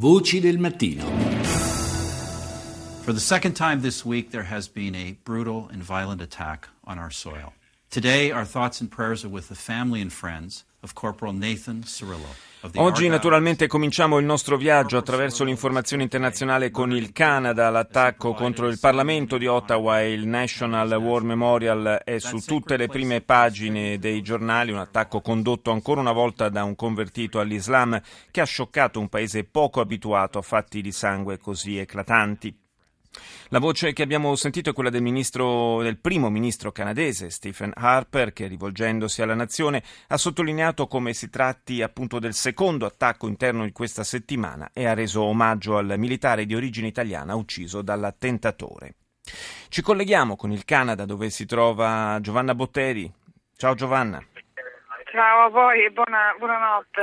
Voci del mattino. For the second time this week, there has been a brutal and violent attack on our soil. Today, our thoughts and prayers are with the family and friends of Corporal Nathan Cirillo. Oggi naturalmente cominciamo il nostro viaggio attraverso l'informazione internazionale con il Canada. L'attacco contro il Parlamento di Ottawa e il National War Memorial è su tutte le prime pagine dei giornali, un attacco condotto ancora una volta da un convertito all'Islam che ha scioccato un paese poco abituato a fatti di sangue così eclatanti. La voce che abbiamo sentito è quella del, ministro, del primo ministro canadese Stephen Harper che rivolgendosi alla nazione ha sottolineato come si tratti appunto del secondo attacco interno di questa settimana e ha reso omaggio al militare di origine italiana ucciso dall'attentatore. Ci colleghiamo con il Canada dove si trova Giovanna Botteri. Ciao Giovanna. Ciao a voi e buona, buonanotte.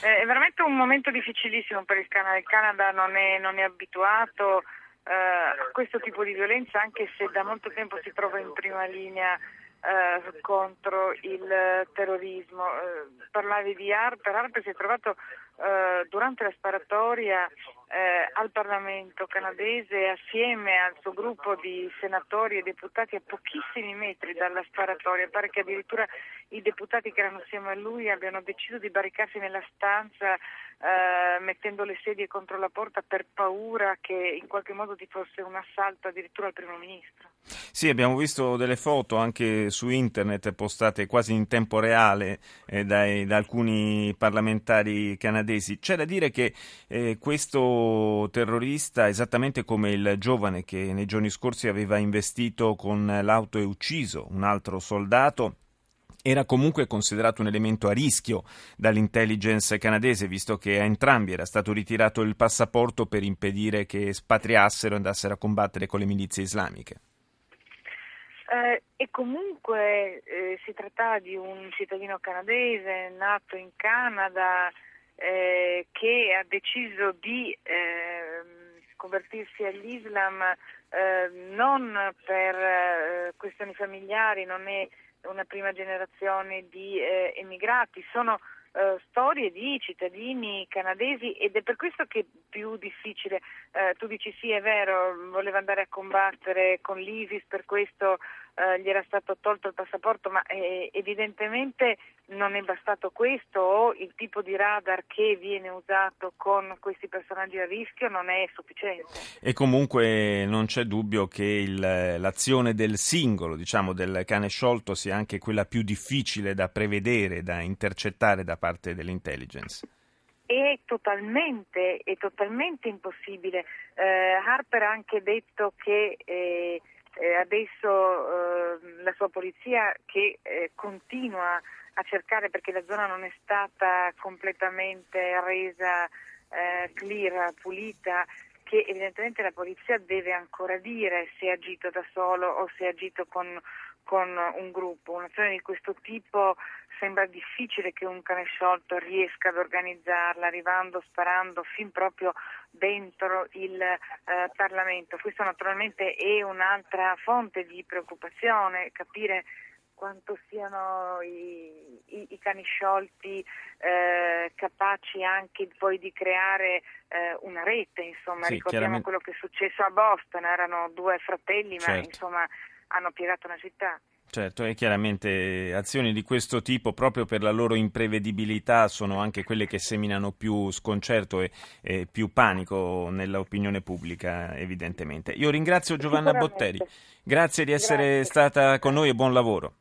È veramente un momento difficilissimo per il Canada. Il Canada non è, non è abituato eh, questo tipo di violenza anche se da molto tempo si trova in prima linea eh, contro il terrorismo. Eh, parlavi di Harper, Harper si è trovato eh, durante la sparatoria eh, al Parlamento canadese assieme al suo gruppo di senatori e deputati a pochissimi metri dalla sparatoria. Pare che addirittura i deputati che erano assieme a lui abbiano deciso di barricarsi nella stanza eh, mettendo le sedie contro la porta per paura che in qualche modo ci fosse un assalto addirittura al primo ministro. Sì, abbiamo visto delle foto anche su internet postate quasi in tempo reale eh, dai, da alcuni parlamentari canadesi. C'è da dire che eh, questo terrorista, esattamente come il giovane che nei giorni scorsi aveva investito con l'auto e ucciso un altro soldato, era comunque considerato un elemento a rischio dall'intelligence canadese, visto che a entrambi era stato ritirato il passaporto per impedire che spatriassero e andassero a combattere con le milizie islamiche. Eh, e comunque eh, si trattava di un cittadino canadese nato in Canada eh, che ha deciso di ehm, convertirsi all'Islam eh, non per eh, questioni familiari, non è una prima generazione di eh, emigrati, sono eh, storie di cittadini canadesi ed è per questo che è più difficile. Eh, tu dici sì, è vero, voleva andare a combattere con l'ISIS, per questo eh, gli era stato tolto il passaporto, ma eh, evidentemente non è bastato questo o il tipo di radar che viene usato con questi personaggi a rischio non è sufficiente. E comunque non c'è dubbio che il, l'azione del singolo, diciamo del cane sciolto, sia anche quella più difficile da prevedere, da intercettare da parte dell'intelligence. È totalmente, è totalmente impossibile. Eh, Harper ha anche detto che eh, eh, adesso eh, la sua polizia che eh, continua a cercare perché la zona non è stata completamente resa eh, clear, pulita, che evidentemente la polizia deve ancora dire se ha agito da solo o se ha agito con, con un gruppo. Un'azione di questo tipo sembra difficile che un cane sciolto riesca ad organizzarla arrivando, sparando fin proprio dentro il eh, Parlamento. Questo naturalmente è un'altra fonte di preoccupazione, capire quanto siano i, i, i cani sciolti eh, capaci anche poi di creare eh, una rete, insomma, sì, ricordiamo quello che è successo a Boston, erano due fratelli, certo. ma insomma hanno piegato una città. Certo, e chiaramente azioni di questo tipo, proprio per la loro imprevedibilità, sono anche quelle che seminano più sconcerto e, e più panico nell'opinione pubblica, evidentemente. Io ringrazio Giovanna Botteri, grazie di essere grazie. stata con noi e buon lavoro.